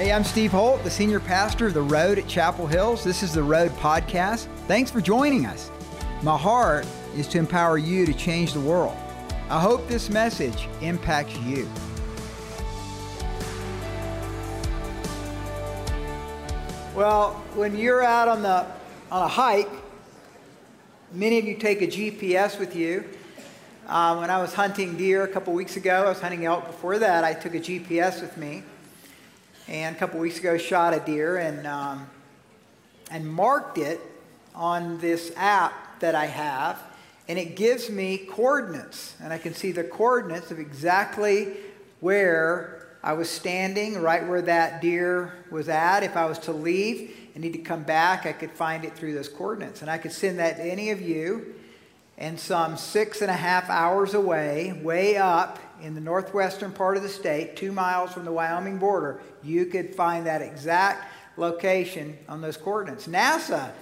Hey, I'm Steve Holt, the senior pastor of The Road at Chapel Hills. This is The Road Podcast. Thanks for joining us. My heart is to empower you to change the world. I hope this message impacts you. Well, when you're out on, the, on a hike, many of you take a GPS with you. Uh, when I was hunting deer a couple weeks ago, I was hunting elk before that, I took a GPS with me and a couple weeks ago shot a deer and um, and marked it on this app that I have, and it gives me coordinates, and I can see the coordinates of exactly where I was standing, right where that deer was at. If I was to leave and need to come back, I could find it through those coordinates, and I could send that to any of you. And some six and a half hours away, way up in the northwestern part of the state, two miles from the Wyoming border, you could find that exact location on those coordinates. NASA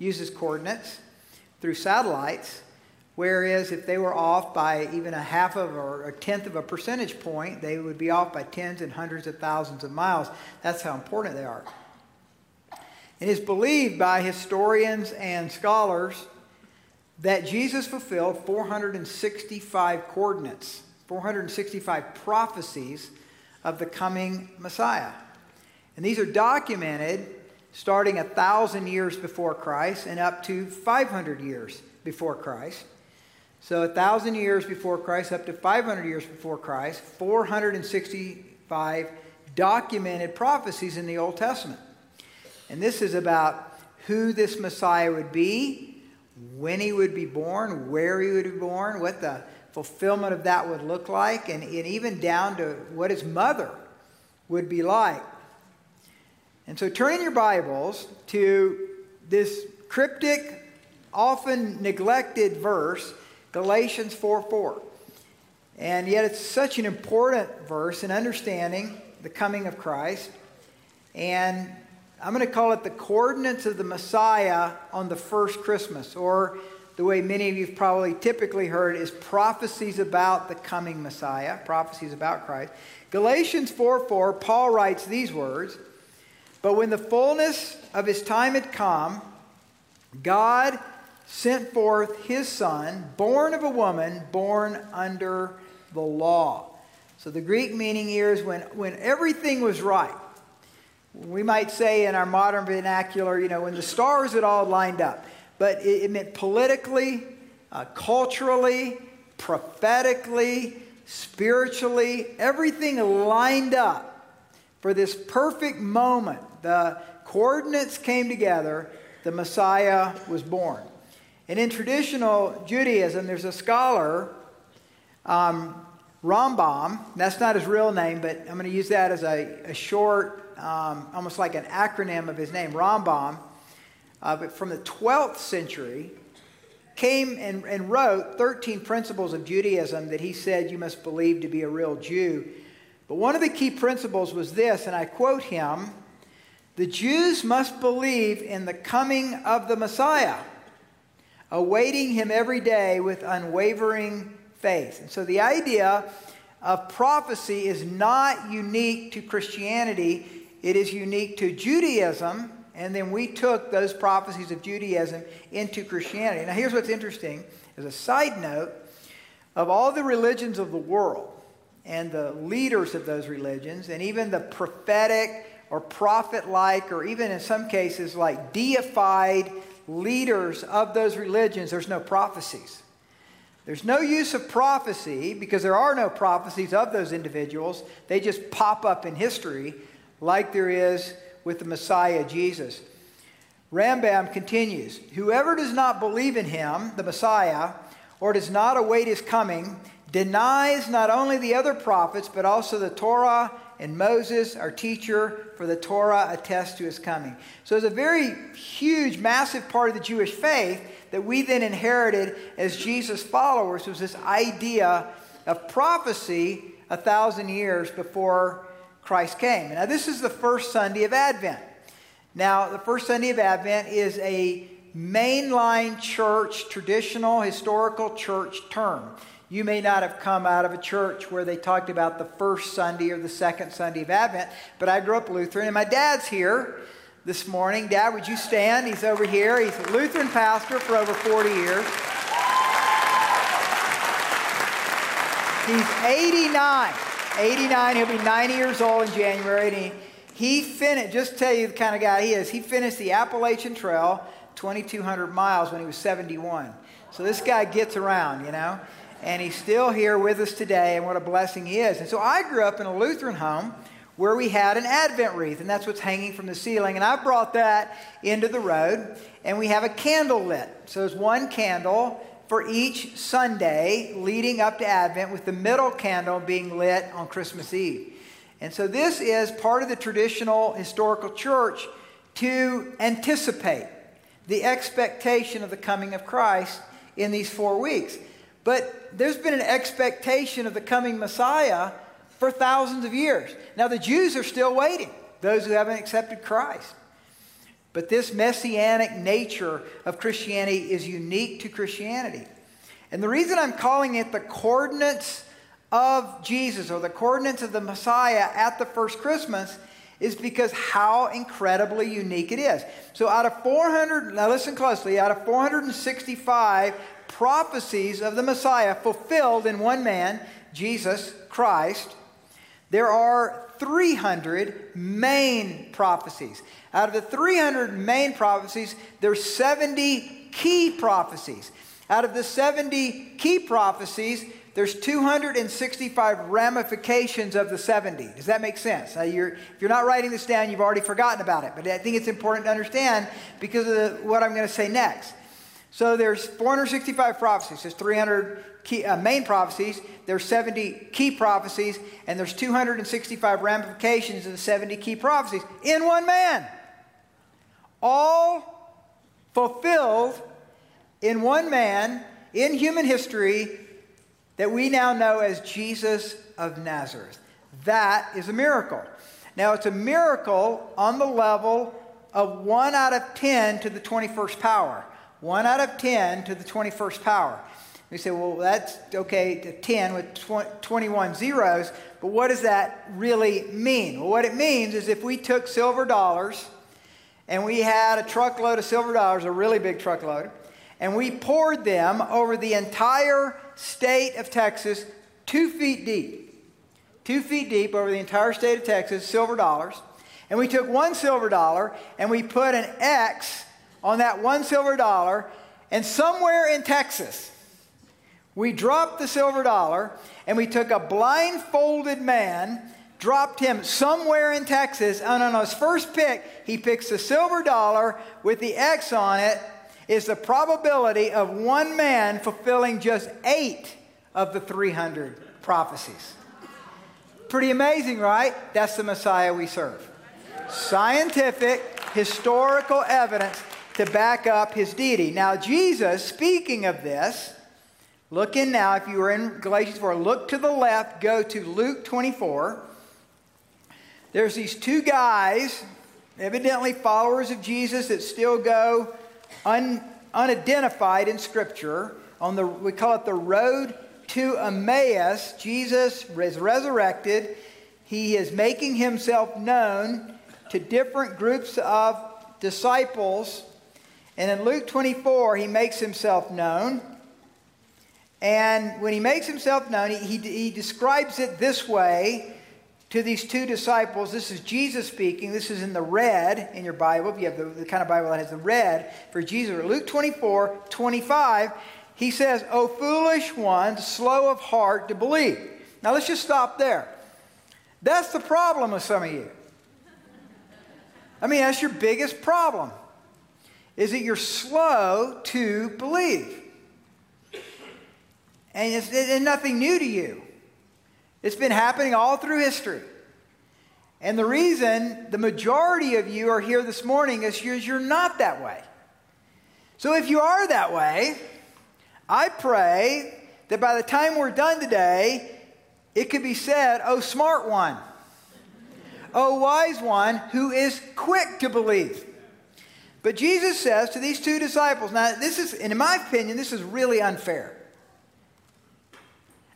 uses coordinates through satellites, whereas if they were off by even a half of or a tenth of a percentage point, they would be off by tens and hundreds of thousands of miles. That's how important they are. It is believed by historians and scholars that Jesus fulfilled 465 coordinates 465 prophecies of the coming Messiah. And these are documented starting a thousand years before Christ and up to 500 years before Christ. So, a thousand years before Christ, up to 500 years before Christ, 465 documented prophecies in the Old Testament. And this is about who this Messiah would be, when he would be born, where he would be born, what the fulfillment of that would look like, and, and even down to what his mother would be like. And so turn in your Bibles to this cryptic, often neglected verse, Galatians 4 4. And yet it's such an important verse in understanding the coming of Christ. And I'm going to call it the coordinates of the Messiah on the first Christmas, or the way many of you have probably typically heard is prophecies about the coming Messiah, prophecies about Christ. Galatians 4 4, Paul writes these words But when the fullness of his time had come, God sent forth his son, born of a woman, born under the law. So the Greek meaning here is when, when everything was right. We might say in our modern vernacular, you know, when the stars had all lined up but it, it meant politically, uh, culturally, prophetically, spiritually, everything lined up for this perfect moment. The coordinates came together, the Messiah was born. And in traditional Judaism, there's a scholar, um, Rambam, that's not his real name, but I'm going to use that as a, a short, um, almost like an acronym of his name, Rambam uh, but from the 12th century, came and, and wrote 13 principles of Judaism that he said you must believe to be a real Jew. But one of the key principles was this, and I quote him The Jews must believe in the coming of the Messiah, awaiting him every day with unwavering faith. And so the idea of prophecy is not unique to Christianity, it is unique to Judaism and then we took those prophecies of Judaism into Christianity. Now, here's what's interesting as a side note of all the religions of the world and the leaders of those religions, and even the prophetic or prophet like, or even in some cases like deified leaders of those religions, there's no prophecies. There's no use of prophecy because there are no prophecies of those individuals. They just pop up in history like there is with the Messiah Jesus. Rambam continues Whoever does not believe in him, the Messiah, or does not await his coming, denies not only the other prophets, but also the Torah and Moses, our teacher, for the Torah attests to his coming. So it's a very huge, massive part of the Jewish faith that we then inherited as Jesus' followers was this idea of prophecy a thousand years before Christ came. Now, this is the first Sunday of Advent. Now, the first Sunday of Advent is a mainline church, traditional historical church term. You may not have come out of a church where they talked about the first Sunday or the second Sunday of Advent, but I grew up Lutheran, and my dad's here this morning. Dad, would you stand? He's over here. He's a Lutheran pastor for over 40 years. He's 89. 89. He'll be 90 years old in January. And he, he finished, just tell you the kind of guy he is, he finished the Appalachian Trail, 2,200 miles, when he was 71. So this guy gets around, you know? And he's still here with us today, and what a blessing he is. And so I grew up in a Lutheran home where we had an Advent wreath, and that's what's hanging from the ceiling. And I brought that into the road, and we have a candle lit. So there's one candle for each Sunday leading up to Advent, with the middle candle being lit on Christmas Eve. And so this is part of the traditional historical church to anticipate the expectation of the coming of Christ in these four weeks. But there's been an expectation of the coming Messiah for thousands of years. Now, the Jews are still waiting, those who haven't accepted Christ. But this messianic nature of Christianity is unique to Christianity. And the reason I'm calling it the coordinates of Jesus or the coordinates of the Messiah at the first Christmas is because how incredibly unique it is. So, out of 400, now listen closely, out of 465 prophecies of the Messiah fulfilled in one man, Jesus Christ, there are 300 main prophecies. Out of the 300 main prophecies, there's 70 key prophecies. Out of the 70 key prophecies, there's 265 ramifications of the 70. Does that make sense? You're, if you're not writing this down, you've already forgotten about it. But I think it's important to understand because of the, what I'm going to say next. So there's 465 prophecies. There's 300 key, uh, main prophecies. There's 70 key prophecies, and there's 265 ramifications of the 70 key prophecies in one man. All fulfilled in one man in human history that we now know as Jesus of Nazareth. That is a miracle. Now, it's a miracle on the level of 1 out of 10 to the 21st power. 1 out of 10 to the 21st power. We say, well, that's okay 10 with 21 zeros, but what does that really mean? Well, what it means is if we took silver dollars and we had a truckload of silver dollars, a really big truckload, and we poured them over the entire state of Texas, two feet deep. Two feet deep over the entire state of Texas, silver dollars. And we took one silver dollar and we put an X on that one silver dollar, and somewhere in Texas, we dropped the silver dollar and we took a blindfolded man, dropped him somewhere in Texas, and on his first pick, he picks the silver dollar with the X on it. Is the probability of one man fulfilling just eight of the 300 prophecies. Pretty amazing, right? That's the Messiah we serve. Scientific, historical evidence to back up his deity. Now, Jesus, speaking of this, look in now, if you were in Galatians 4, look to the left, go to Luke 24. There's these two guys, evidently followers of Jesus, that still go un, unidentified in Scripture. On the, we call it the road to Emmaus. Jesus is resurrected. He is making himself known to different groups of disciples and in Luke 24, he makes himself known. And when he makes himself known, he, he, he, describes it this way to these two disciples. This is Jesus speaking. This is in the red in your Bible. If you have the, the kind of Bible that has the red for Jesus. Luke 24, 25, he says, O foolish ones, slow of heart to believe. Now let's just stop there. That's the problem with some of you. I mean, that's your biggest problem is that you're slow to believe. And it's, nothing new to you. It's been happening all through history. And the reason the majority of you are here this morning is because you're not that way. So if you are that way, I pray that by the time we're done today, it could be said, Oh, smart one, oh, wise one who is quick to believe. But Jesus says to these two disciples, now this is, in my opinion, this is really unfair.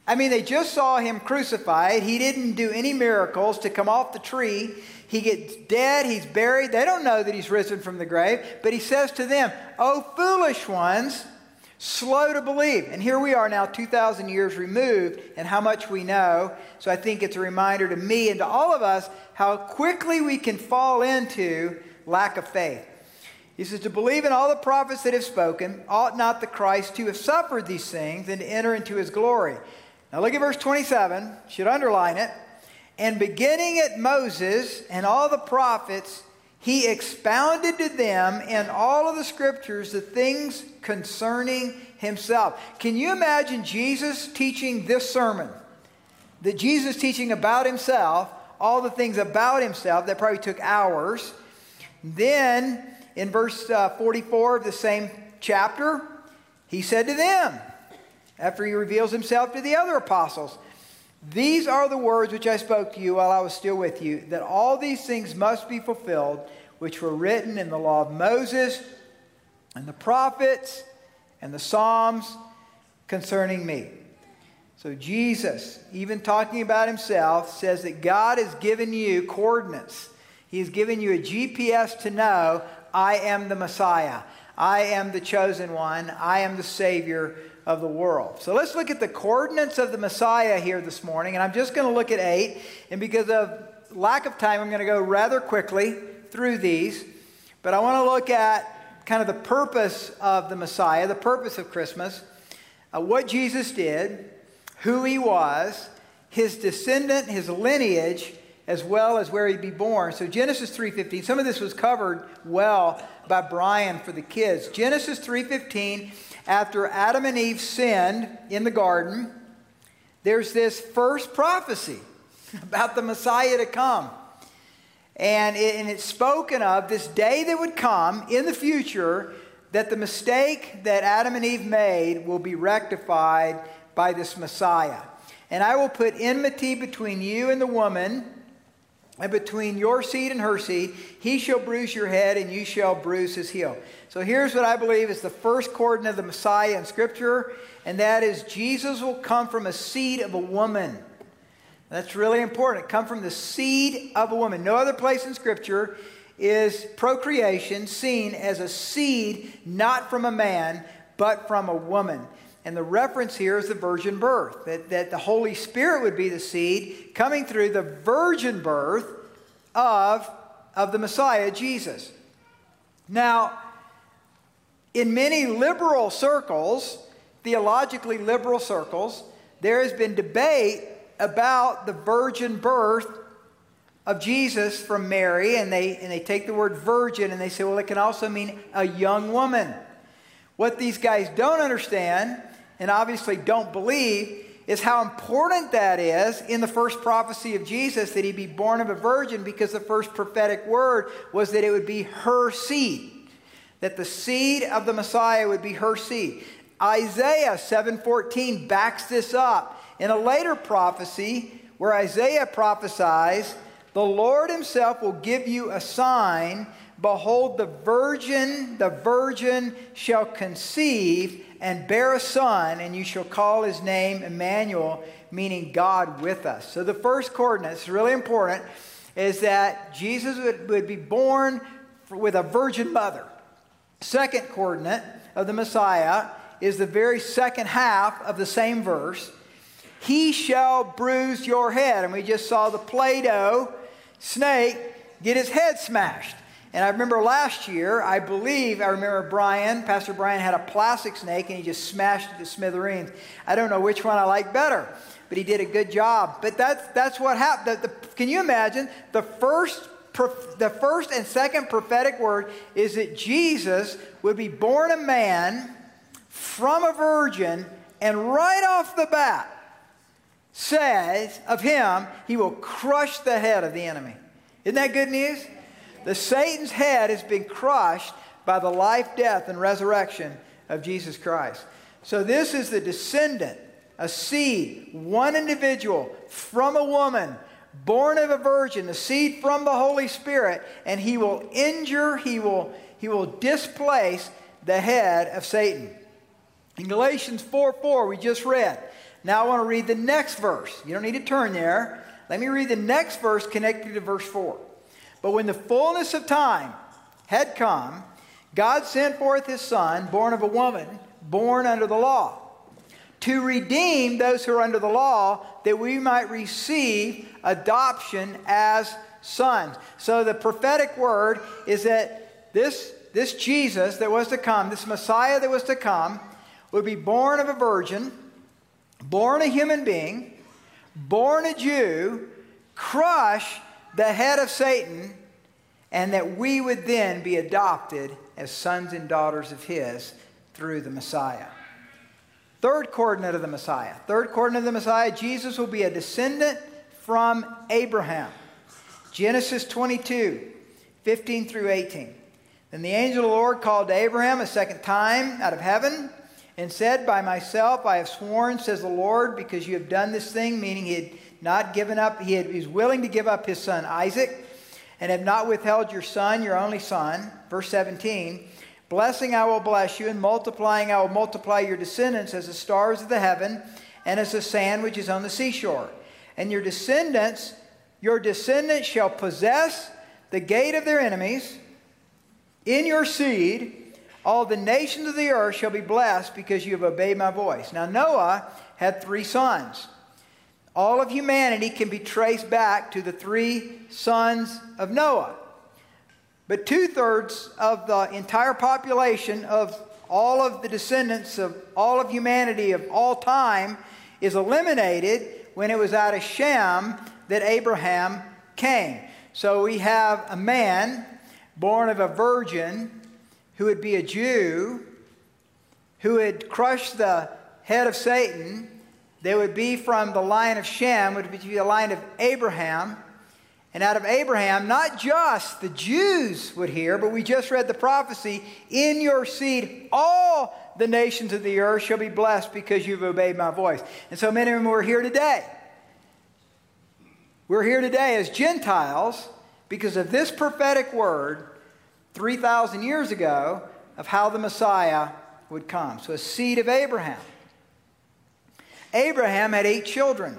I mean, they just saw him crucified. He didn't do any miracles to come off the tree. He gets dead, he's buried. They don't know that he's risen from the grave, but he says to them, Oh, foolish ones, slow to believe. And here we are now, 2,000 years removed, and how much we know. So I think it's a reminder to me and to all of us how quickly we can fall into lack of faith. He says, To believe in all the prophets that have spoken, ought not the Christ to have suffered these things and to enter into his glory? Now look at verse 27, should underline it. And beginning at Moses and all the prophets, he expounded to them in all of the scriptures the things concerning himself. Can you imagine Jesus teaching this sermon? That Jesus teaching about himself, all the things about himself that probably took hours. Then in verse uh, 44 of the same chapter, he said to them, after he reveals himself to the other apostles. These are the words which I spoke to you while I was still with you, that all these things must be fulfilled, which were written in the law of Moses and the prophets and the Psalms concerning me. So, Jesus, even talking about himself, says that God has given you coordinates. He has given you a GPS to know I am the Messiah. I am the chosen one. I am the Savior of the world. So let's look at the coordinates of the Messiah here this morning. And I'm just going to look at eight. And because of lack of time, I'm going to go rather quickly through these. But I want to look at kind of the purpose of the Messiah, the purpose of Christmas, uh, what Jesus did, who he was, his descendant, his lineage, as well as where he'd be born. So Genesis 3:15. Some of this was covered well by Brian for the kids. Genesis 3:15 after Adam and Eve sinned in the garden, there's this first prophecy about the Messiah to come. And, it, and it's spoken of this day that would come in the future that the mistake that Adam and Eve made will be rectified by this Messiah. And I will put enmity between you and the woman, and between your seed and her seed. He shall bruise your head, and you shall bruise his heel. So here's what I believe is the first coordinate of the Messiah in Scripture, and that is Jesus will come from a seed of a woman. That's really important. Come from the seed of a woman. No other place in Scripture is procreation seen as a seed not from a man, but from a woman. And the reference here is the virgin birth, that, that the Holy Spirit would be the seed coming through the virgin birth of, of the Messiah, Jesus. Now, in many liberal circles, theologically liberal circles, there has been debate about the virgin birth of Jesus from Mary, and they, and they take the word virgin and they say, well, it can also mean a young woman. What these guys don't understand, and obviously don't believe, is how important that is in the first prophecy of Jesus that he be born of a virgin because the first prophetic word was that it would be her seed that the seed of the Messiah would be her seed. Isaiah 7:14 backs this up. In a later prophecy where Isaiah prophesies, the Lord himself will give you a sign, behold the virgin, the virgin shall conceive and bear a son and you shall call his name Emmanuel, meaning God with us. So the first coordinate is really important is that Jesus would, would be born with a virgin mother. Second coordinate of the Messiah is the very second half of the same verse. He shall bruise your head. And we just saw the Play Doh snake get his head smashed. And I remember last year, I believe, I remember Brian, Pastor Brian had a plastic snake and he just smashed it to smithereens. I don't know which one I like better, but he did a good job. But that's, that's what happened. The, the, can you imagine the first the first and second prophetic word is that Jesus would be born a man from a virgin, and right off the bat says of him, he will crush the head of the enemy. Isn't that good news? The Satan's head has been crushed by the life, death, and resurrection of Jesus Christ. So this is the descendant, a seed, one individual from a woman born of a virgin, the seed from the Holy Spirit, and he will injure, he will, he will displace the head of Satan. In Galatians 4 4, we just read. Now I want to read the next verse. You don't need to turn there. Let me read the next verse connected to verse 4. But when the fullness of time had come, God sent forth his Son, born of a woman, born under the law, to redeem those who are under the law, that we might receive adoption as sons. So the prophetic word is that this, this Jesus that was to come, this Messiah that was to come, would be born of a virgin, born a human being, born a Jew, crush the head of Satan, and that we would then be adopted as sons and daughters of His through the Messiah. Third coordinate of the Messiah. Third coordinate of the Messiah Jesus will be a descendant from Abraham. Genesis 22, 15 through 18. Then the angel of the Lord called to Abraham a second time out of heaven and said, By myself I have sworn, says the Lord, because you have done this thing, meaning he had not given up, he, had, he was willing to give up his son Isaac, and have not withheld your son, your only son. Verse 17 Blessing I will bless you, and multiplying I will multiply your descendants as the stars of the heaven and as the sand which is on the seashore. And your descendants, your descendants shall possess the gate of their enemies. In your seed, all the nations of the earth shall be blessed because you have obeyed my voice. Now, Noah had three sons. All of humanity can be traced back to the three sons of Noah. But two thirds of the entire population of all of the descendants of all of humanity of all time is eliminated when it was out of Shem that Abraham came. So we have a man born of a virgin who would be a Jew, who would crush the head of Satan. They would be from the line of Shem, would be the line of Abraham. And out of Abraham, not just the Jews would hear, but we just read the prophecy in your seed, all the nations of the earth shall be blessed because you've obeyed my voice. And so many of them were here today. We're here today as Gentiles because of this prophetic word 3,000 years ago of how the Messiah would come. So, a seed of Abraham. Abraham had eight children,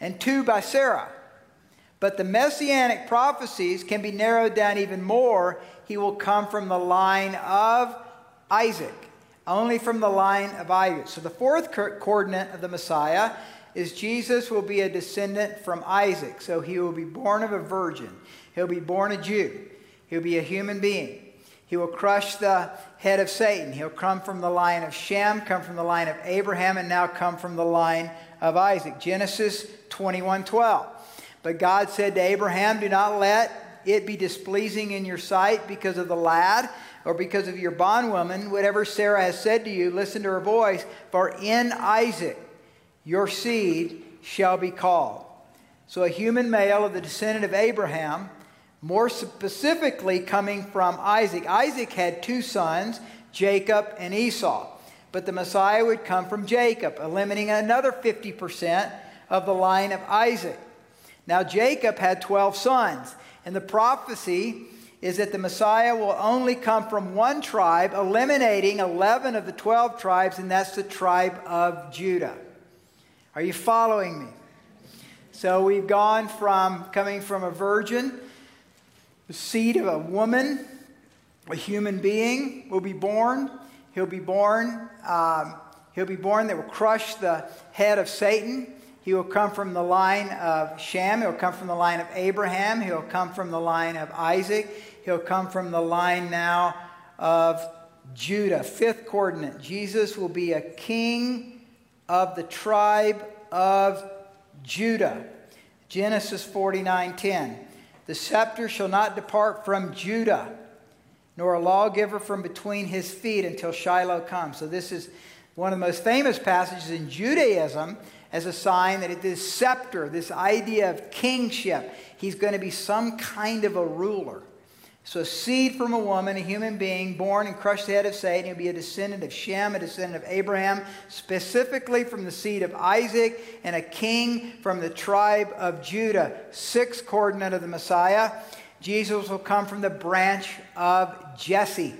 and two by Sarah. But the messianic prophecies can be narrowed down even more. He will come from the line of Isaac, only from the line of Isaac. So, the fourth coordinate of the Messiah is Jesus will be a descendant from Isaac. So, he will be born of a virgin, he'll be born a Jew. He'll be a human being. He will crush the head of Satan. He'll come from the line of Shem, come from the line of Abraham, and now come from the line of Isaac. Genesis 21 12. But God said to Abraham, Do not let it be displeasing in your sight because of the lad or because of your bondwoman. Whatever Sarah has said to you, listen to her voice, for in Isaac your seed shall be called. So a human male of the descendant of Abraham more specifically, coming from Isaac. Isaac had two sons, Jacob and Esau. But the Messiah would come from Jacob, eliminating another 50% of the line of Isaac. Now, Jacob had 12 sons, and the prophecy is that the Messiah will only come from one tribe, eliminating 11 of the 12 tribes, and that's the tribe of Judah. Are you following me? So we've gone from coming from a virgin the seed of a woman, a human being, will be born. He'll be born. Um, he'll be born that will crush the head of Satan. He will come from the line of Shem. He'll come from the line of Abraham. He'll come from the line of Isaac. He'll come from the line now of Judah. Fifth coordinate Jesus will be a king of the tribe of Judah. Genesis 49 10. The scepter shall not depart from Judah, nor a lawgiver from between his feet until Shiloh comes. So, this is one of the most famous passages in Judaism as a sign that this scepter, this idea of kingship, he's going to be some kind of a ruler. So, a seed from a woman, a human being, born and crushed the head of Satan, he'll be a descendant of Shem, a descendant of Abraham, specifically from the seed of Isaac, and a king from the tribe of Judah. Sixth coordinate of the Messiah. Jesus will come from the branch of Jesse.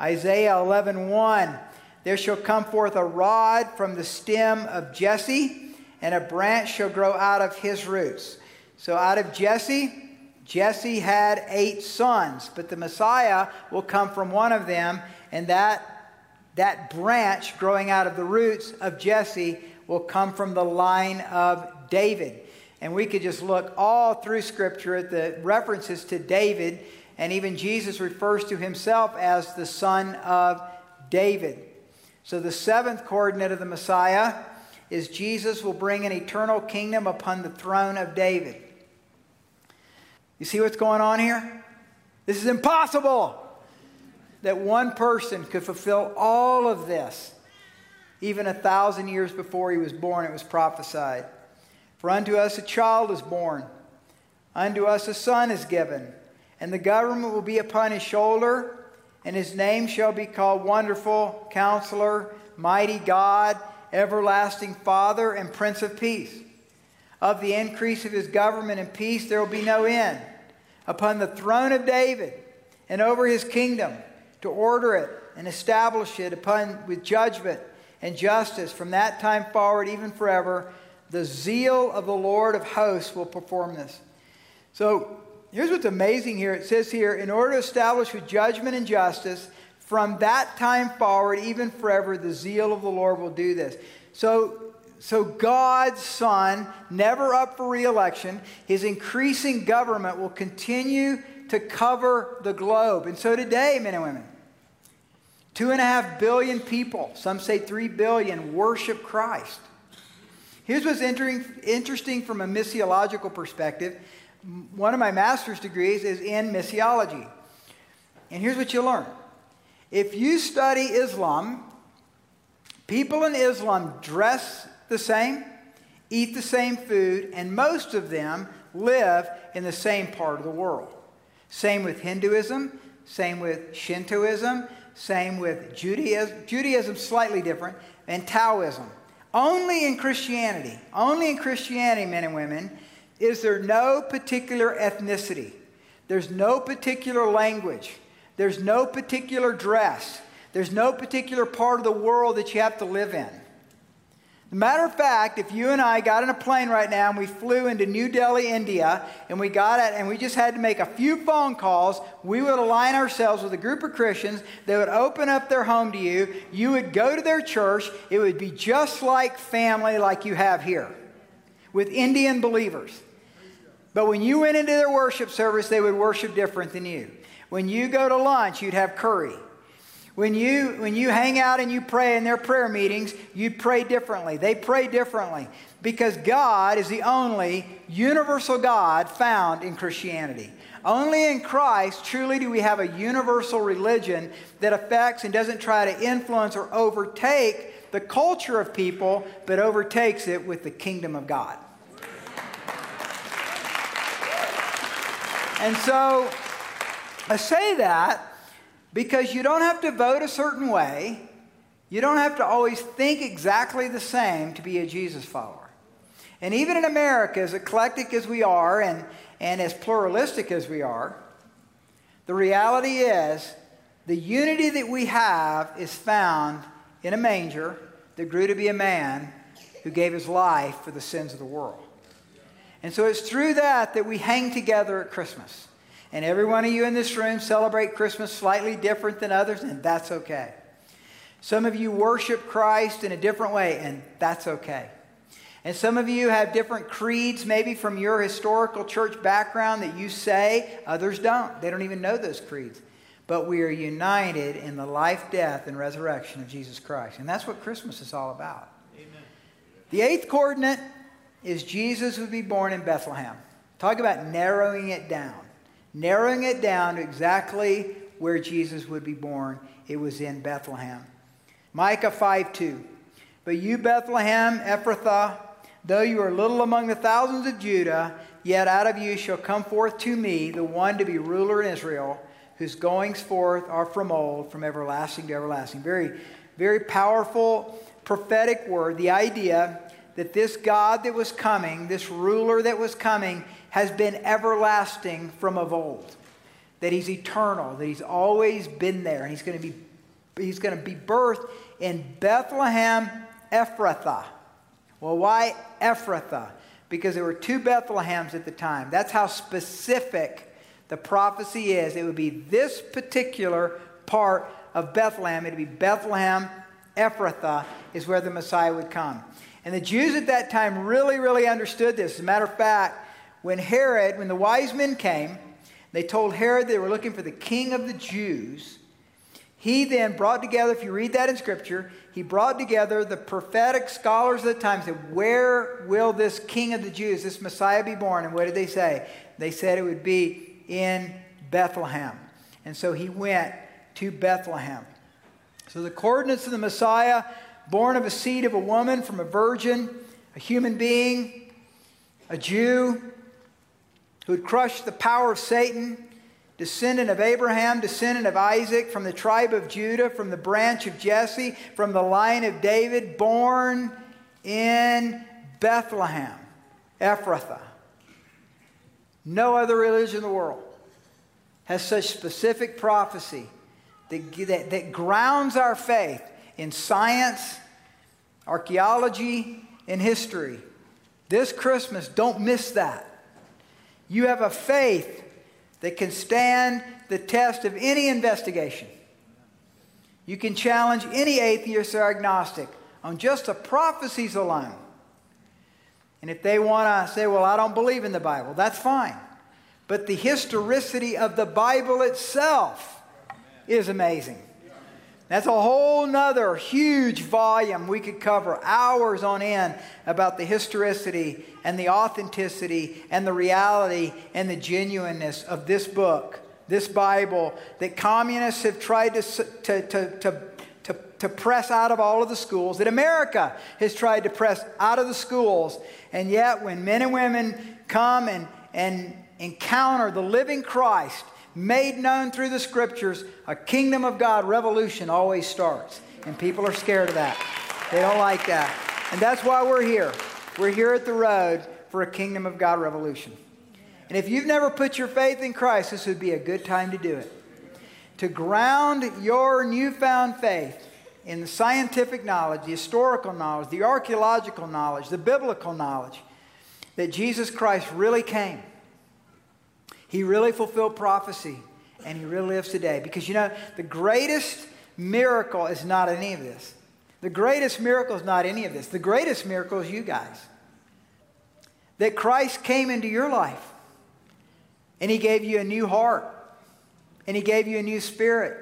Isaiah 11 1. there shall come forth a rod from the stem of Jesse, and a branch shall grow out of his roots. So out of Jesse, Jesse had eight sons, but the Messiah will come from one of them, and that, that branch growing out of the roots of Jesse will come from the line of David. And we could just look all through Scripture at the references to David, and even Jesus refers to himself as the son of David. So the seventh coordinate of the Messiah is Jesus will bring an eternal kingdom upon the throne of David. You see what's going on here? This is impossible that one person could fulfill all of this. Even a thousand years before he was born, it was prophesied. For unto us a child is born, unto us a son is given, and the government will be upon his shoulder and his name shall be called Wonderful, Counselor, Mighty God, Everlasting Father, and Prince of Peace. Of the increase of his government and peace there will be no end. Upon the throne of David and over his kingdom, to order it and establish it upon with judgment and justice from that time forward, even forever. The zeal of the Lord of hosts will perform this. So Here's what's amazing here. It says here, in order to establish with judgment and justice, from that time forward, even forever, the zeal of the Lord will do this. So, so God's Son, never up for reelection, his increasing government will continue to cover the globe. And so today, men and women, two and a half billion people, some say three billion, worship Christ. Here's what's interesting from a missiological perspective one of my master's degrees is in missiology. And here's what you learn if you study Islam, people in Islam dress the same, eat the same food, and most of them live in the same part of the world. Same with Hinduism, same with Shintoism, same with Judaism, Judaism slightly different, and Taoism. Only in Christianity, only in Christianity, men and women, is there no particular ethnicity. There's no particular language. There's no particular dress. There's no particular part of the world that you have to live in. Matter of fact, if you and I got in a plane right now and we flew into New Delhi, India, and we got it and we just had to make a few phone calls, we would align ourselves with a group of Christians. They would open up their home to you. You would go to their church. It would be just like family, like you have here, with Indian believers. But when you went into their worship service, they would worship different than you. When you go to lunch, you'd have curry. When you, when you hang out and you pray in their prayer meetings, you pray differently. They pray differently because God is the only universal God found in Christianity. Only in Christ truly do we have a universal religion that affects and doesn't try to influence or overtake the culture of people, but overtakes it with the kingdom of God. And so I say that because you don't have to vote a certain way. You don't have to always think exactly the same to be a Jesus follower. And even in America, as eclectic as we are and, and as pluralistic as we are, the reality is the unity that we have is found in a manger that grew to be a man who gave his life for the sins of the world. And so it's through that that we hang together at Christmas. And every one of you in this room celebrate Christmas slightly different than others, and that's okay. Some of you worship Christ in a different way, and that's okay. And some of you have different creeds, maybe from your historical church background, that you say, others don't. They don't even know those creeds. But we are united in the life, death, and resurrection of Jesus Christ. And that's what Christmas is all about. Amen. The eighth coordinate is Jesus would be born in Bethlehem. Talk about narrowing it down. Narrowing it down to exactly where Jesus would be born. It was in Bethlehem. Micah 5 2. But you, Bethlehem, Ephrathah, though you are little among the thousands of Judah, yet out of you shall come forth to me the one to be ruler in Israel, whose goings forth are from old, from everlasting to everlasting. Very, very powerful prophetic word. The idea that this God that was coming, this ruler that was coming, has been everlasting from of old. That he's eternal, that he's always been there, and he's going to be, he's going to be birthed in Bethlehem Ephrathah. Well, why Ephrathah? Because there were two Bethlehems at the time. That's how specific the prophecy is. It would be this particular part of Bethlehem. It would be Bethlehem Ephrathah, is where the Messiah would come. And the Jews at that time really, really understood this. As a matter of fact, when Herod, when the wise men came, they told Herod they were looking for the king of the Jews. He then brought together, if you read that in Scripture, he brought together the prophetic scholars of the time and said, Where will this king of the Jews, this Messiah, be born? And what did they say? They said it would be in Bethlehem. And so he went to Bethlehem. So the coordinates of the Messiah born of a seed of a woman from a virgin, a human being, a Jew who had crushed the power of Satan, descendant of Abraham, descendant of Isaac, from the tribe of Judah, from the branch of Jesse, from the line of David, born in Bethlehem, Ephrathah. No other religion in the world has such specific prophecy that, that, that grounds our faith in science, archaeology, and history. This Christmas, don't miss that. You have a faith that can stand the test of any investigation. You can challenge any atheist or agnostic on just the prophecies alone. And if they want to say, well, I don't believe in the Bible, that's fine. But the historicity of the Bible itself is amazing. That's a whole nother huge volume we could cover hours on end about the historicity and the authenticity and the reality and the genuineness of this book, this Bible that communists have tried to, to, to, to, to, to press out of all of the schools, that America has tried to press out of the schools. And yet, when men and women come and, and encounter the living Christ, made known through the scriptures, a kingdom of God revolution always starts. And people are scared of that. They don't like that. And that's why we're here. We're here at the road for a kingdom of God revolution. And if you've never put your faith in Christ, this would be a good time to do it. To ground your newfound faith in the scientific knowledge, the historical knowledge, the archaeological knowledge, the biblical knowledge that Jesus Christ really came he really fulfilled prophecy, and he really lives today. Because you know, the greatest miracle is not any of this. The greatest miracle is not any of this. The greatest miracle is you guys. That Christ came into your life, and he gave you a new heart, and he gave you a new spirit,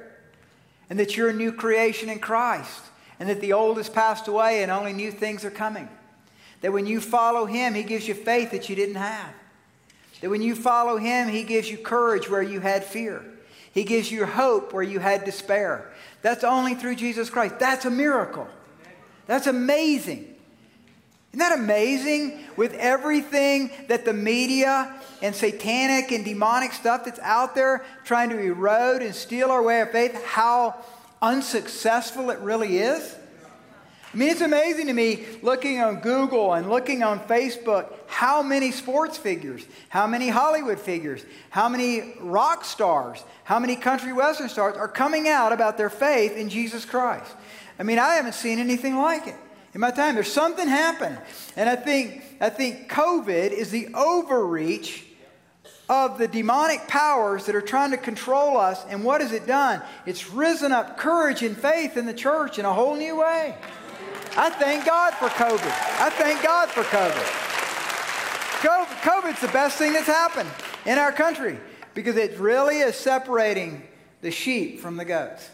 and that you're a new creation in Christ, and that the old has passed away and only new things are coming. That when you follow him, he gives you faith that you didn't have. That when you follow Him, He gives you courage where you had fear. He gives you hope where you had despair. That's only through Jesus Christ. That's a miracle. That's amazing. Isn't that amazing? With everything that the media and satanic and demonic stuff that's out there trying to erode and steal our way of faith, how unsuccessful it really is? I mean, it's amazing to me looking on Google and looking on Facebook how many sports figures, how many Hollywood figures, how many rock stars, how many country western stars are coming out about their faith in Jesus Christ. I mean, I haven't seen anything like it in my time. There's something happened. And I think, I think COVID is the overreach of the demonic powers that are trying to control us. And what has it done? It's risen up courage and faith in the church in a whole new way. I thank God for COVID. I thank God for COVID. COVID's the best thing that's happened in our country because it really is separating the sheep from the goats.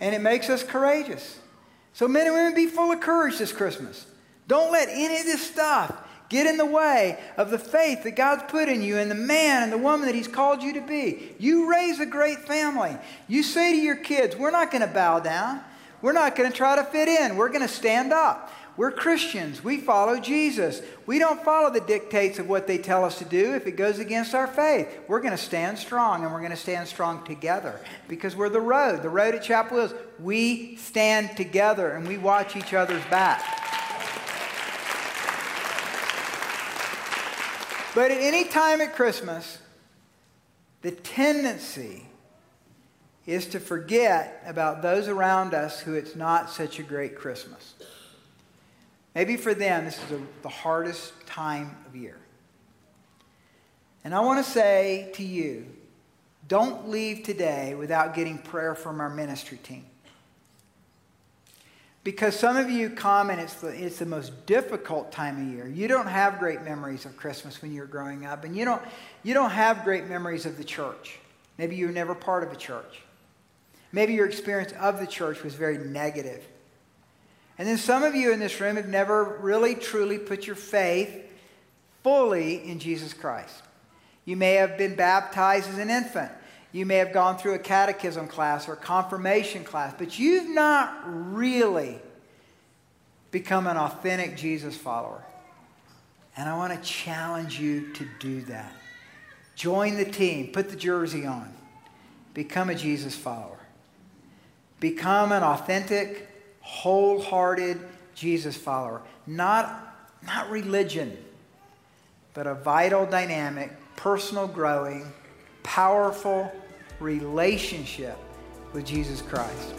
And it makes us courageous. So, men and women, be full of courage this Christmas. Don't let any of this stuff get in the way of the faith that God's put in you and the man and the woman that He's called you to be. You raise a great family. You say to your kids, We're not going to bow down. We're not going to try to fit in. We're going to stand up. We're Christians. We follow Jesus. We don't follow the dictates of what they tell us to do if it goes against our faith. We're going to stand strong and we're going to stand strong together because we're the road. The road at Chapel Hills. We stand together and we watch each other's back. But at any time at Christmas, the tendency is to forget about those around us who it's not such a great Christmas. Maybe for them, this is a, the hardest time of year. And I want to say to you don't leave today without getting prayer from our ministry team. Because some of you come and it's the, it's the most difficult time of year. You don't have great memories of Christmas when you're growing up, and you don't, you don't have great memories of the church. Maybe you were never part of a church. Maybe your experience of the church was very negative. And then some of you in this room have never really truly put your faith fully in Jesus Christ. You may have been baptized as an infant. You may have gone through a catechism class or confirmation class, but you've not really become an authentic Jesus follower. And I want to challenge you to do that. Join the team, put the jersey on, become a Jesus follower. Become an authentic, wholehearted Jesus follower. Not, not religion, but a vital, dynamic, personal, growing, powerful relationship with Jesus Christ.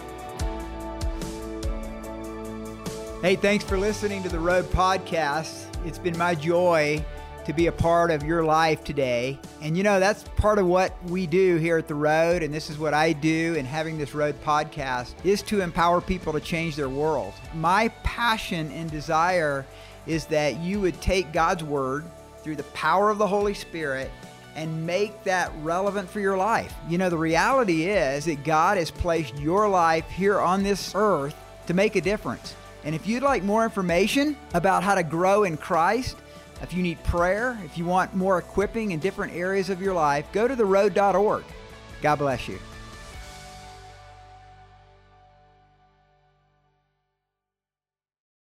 Hey, thanks for listening to the Road Podcast. It's been my joy to be a part of your life today. And you know, that's part of what we do here at The Road, and this is what I do in having this Road podcast is to empower people to change their world. My passion and desire is that you would take God's word through the power of the Holy Spirit and make that relevant for your life. You know, the reality is that God has placed your life here on this earth to make a difference. And if you'd like more information about how to grow in Christ, if you need prayer, if you want more equipping in different areas of your life, go to theroad.org. God bless you.